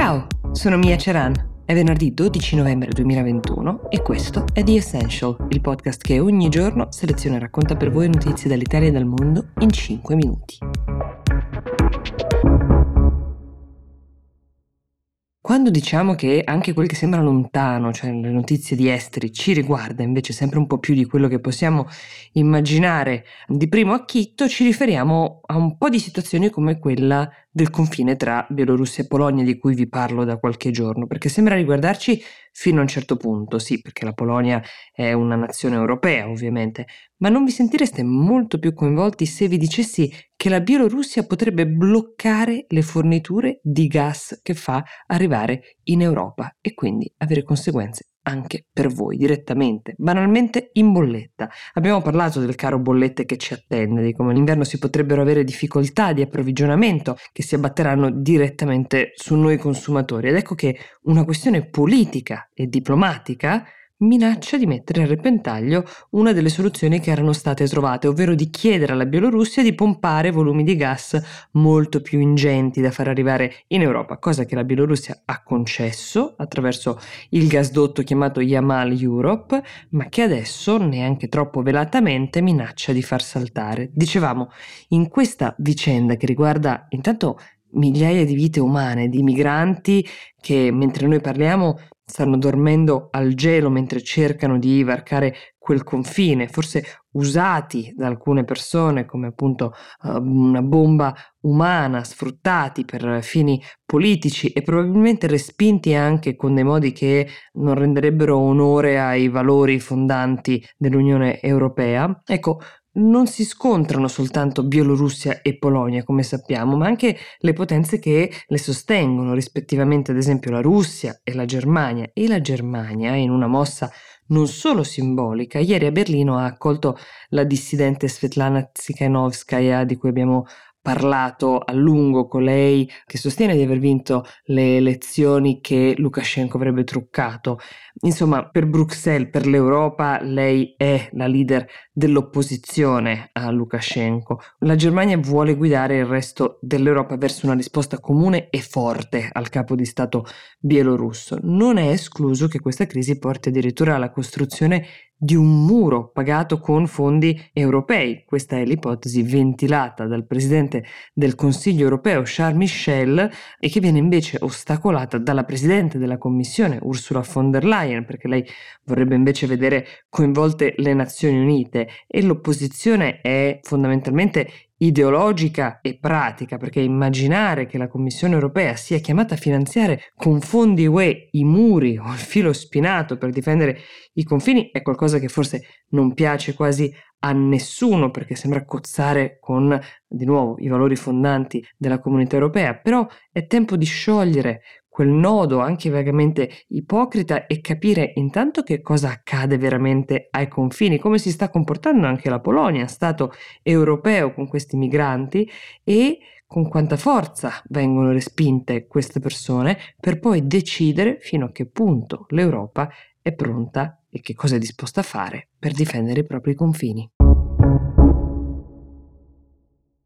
Ciao, sono Mia Ceran. È venerdì 12 novembre 2021 e questo è The Essential, il podcast che ogni giorno seleziona e racconta per voi notizie dall'Italia e dal mondo in 5 minuti. Quando diciamo che anche quel che sembra lontano, cioè le notizie di esteri, ci riguarda invece sempre un po' più di quello che possiamo immaginare di primo acchitto, ci riferiamo a un po' di situazioni come quella del confine tra Bielorussia e Polonia di cui vi parlo da qualche giorno, perché sembra riguardarci fino a un certo punto, sì, perché la Polonia è una nazione europea ovviamente, ma non vi sentireste molto più coinvolti se vi dicessi che la Bielorussia potrebbe bloccare le forniture di gas che fa arrivare in Europa e quindi avere conseguenze anche per voi direttamente, banalmente in bolletta. Abbiamo parlato del caro bollette che ci attende, di come l'inverno si potrebbero avere difficoltà di approvvigionamento che si abbatteranno direttamente su noi consumatori ed ecco che una questione politica e diplomatica minaccia di mettere a repentaglio una delle soluzioni che erano state trovate, ovvero di chiedere alla Bielorussia di pompare volumi di gas molto più ingenti da far arrivare in Europa, cosa che la Bielorussia ha concesso attraverso il gasdotto chiamato Yamal Europe, ma che adesso, neanche troppo velatamente, minaccia di far saltare. Dicevamo, in questa vicenda che riguarda intanto migliaia di vite umane, di migranti che mentre noi parliamo stanno dormendo al gelo mentre cercano di varcare quel confine, forse usati da alcune persone come appunto uh, una bomba umana, sfruttati per fini politici e probabilmente respinti anche con dei modi che non renderebbero onore ai valori fondanti dell'Unione Europea. Ecco, non si scontrano soltanto Bielorussia e Polonia, come sappiamo, ma anche le potenze che le sostengono, rispettivamente ad esempio la Russia e la Germania. E la Germania, in una mossa non solo simbolica, ieri a Berlino ha accolto la dissidente Svetlana Tsikhanovskaya, di cui abbiamo parlato a lungo con lei, che sostiene di aver vinto le elezioni che Lukashenko avrebbe truccato. Insomma, per Bruxelles, per l'Europa, lei è la leader dell'opposizione a Lukashenko. La Germania vuole guidare il resto dell'Europa verso una risposta comune e forte al capo di Stato bielorusso. Non è escluso che questa crisi porti addirittura alla costruzione di un muro pagato con fondi europei. Questa è l'ipotesi ventilata dal presidente del Consiglio europeo Charles Michel e che viene invece ostacolata dalla presidente della Commissione Ursula von der Leyen perché lei vorrebbe invece vedere coinvolte le Nazioni Unite e l'opposizione è fondamentalmente ideologica e pratica, perché immaginare che la Commissione europea sia chiamata a finanziare con fondi UE i muri o il filo spinato per difendere i confini è qualcosa che forse non piace quasi a nessuno perché sembra cozzare con di nuovo i valori fondanti della comunità europea, però è tempo di sciogliere quel nodo anche vagamente ipocrita e capire intanto che cosa accade veramente ai confini, come si sta comportando anche la Polonia, stato europeo con questi migranti e con quanta forza vengono respinte queste persone per poi decidere fino a che punto l'Europa è pronta e che cosa è disposta a fare per difendere i propri confini.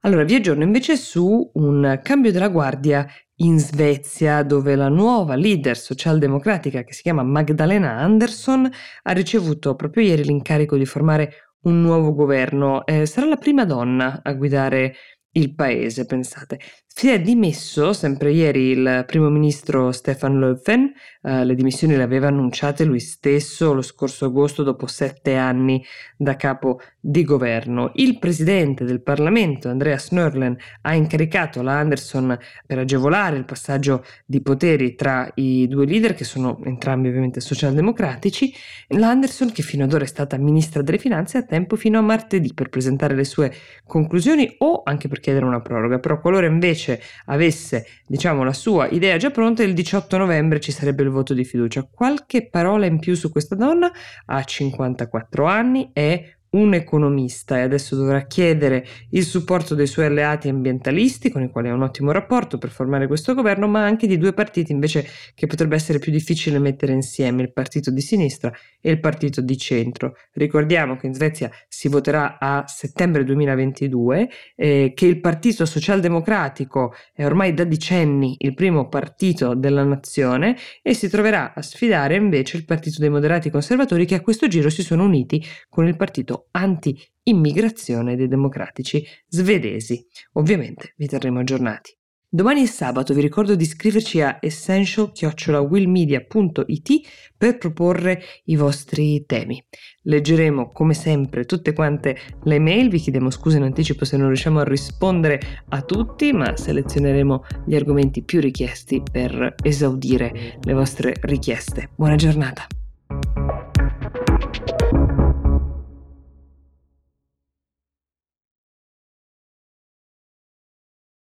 Allora, vi aggiorno invece su un cambio della guardia in Svezia, dove la nuova leader socialdemocratica che si chiama Magdalena Andersson ha ricevuto proprio ieri l'incarico di formare un nuovo governo. Eh, sarà la prima donna a guidare il paese, pensate. Si è dimesso sempre ieri il primo ministro Stefan Löfven, eh, le dimissioni le aveva annunciate lui stesso lo scorso agosto dopo sette anni da capo di governo. Il presidente del Parlamento, Andreas Nörlen, ha incaricato la Anderson per agevolare il passaggio di poteri tra i due leader, che sono entrambi ovviamente socialdemocratici. La Anderson, che fino ad ora è stata ministra delle finanze, ha tempo fino a martedì per presentare le sue conclusioni o anche per chiedere una proroga, però qualora invece invece avesse, diciamo, la sua idea già pronta, il 18 novembre ci sarebbe il voto di fiducia. Qualche parola in più su questa donna, ha 54 anni, è un economista e adesso dovrà chiedere il supporto dei suoi alleati ambientalisti, con i quali ha un ottimo rapporto per formare questo governo, ma anche di due partiti invece che potrebbe essere più difficile mettere insieme, il partito di sinistra e il partito di centro. Ricordiamo che in Svezia si voterà a settembre 2022, eh, che il partito socialdemocratico è ormai da decenni il primo partito della nazione e si troverà a sfidare invece il partito dei moderati conservatori che a questo giro si sono uniti con il partito anti-immigrazione dei democratici svedesi. Ovviamente vi terremo aggiornati. Domani è sabato, vi ricordo di iscriverci a essential-willmedia.it per proporre i vostri temi. Leggeremo come sempre tutte quante le mail, vi chiediamo scusa in anticipo se non riusciamo a rispondere a tutti, ma selezioneremo gli argomenti più richiesti per esaudire le vostre richieste. Buona giornata!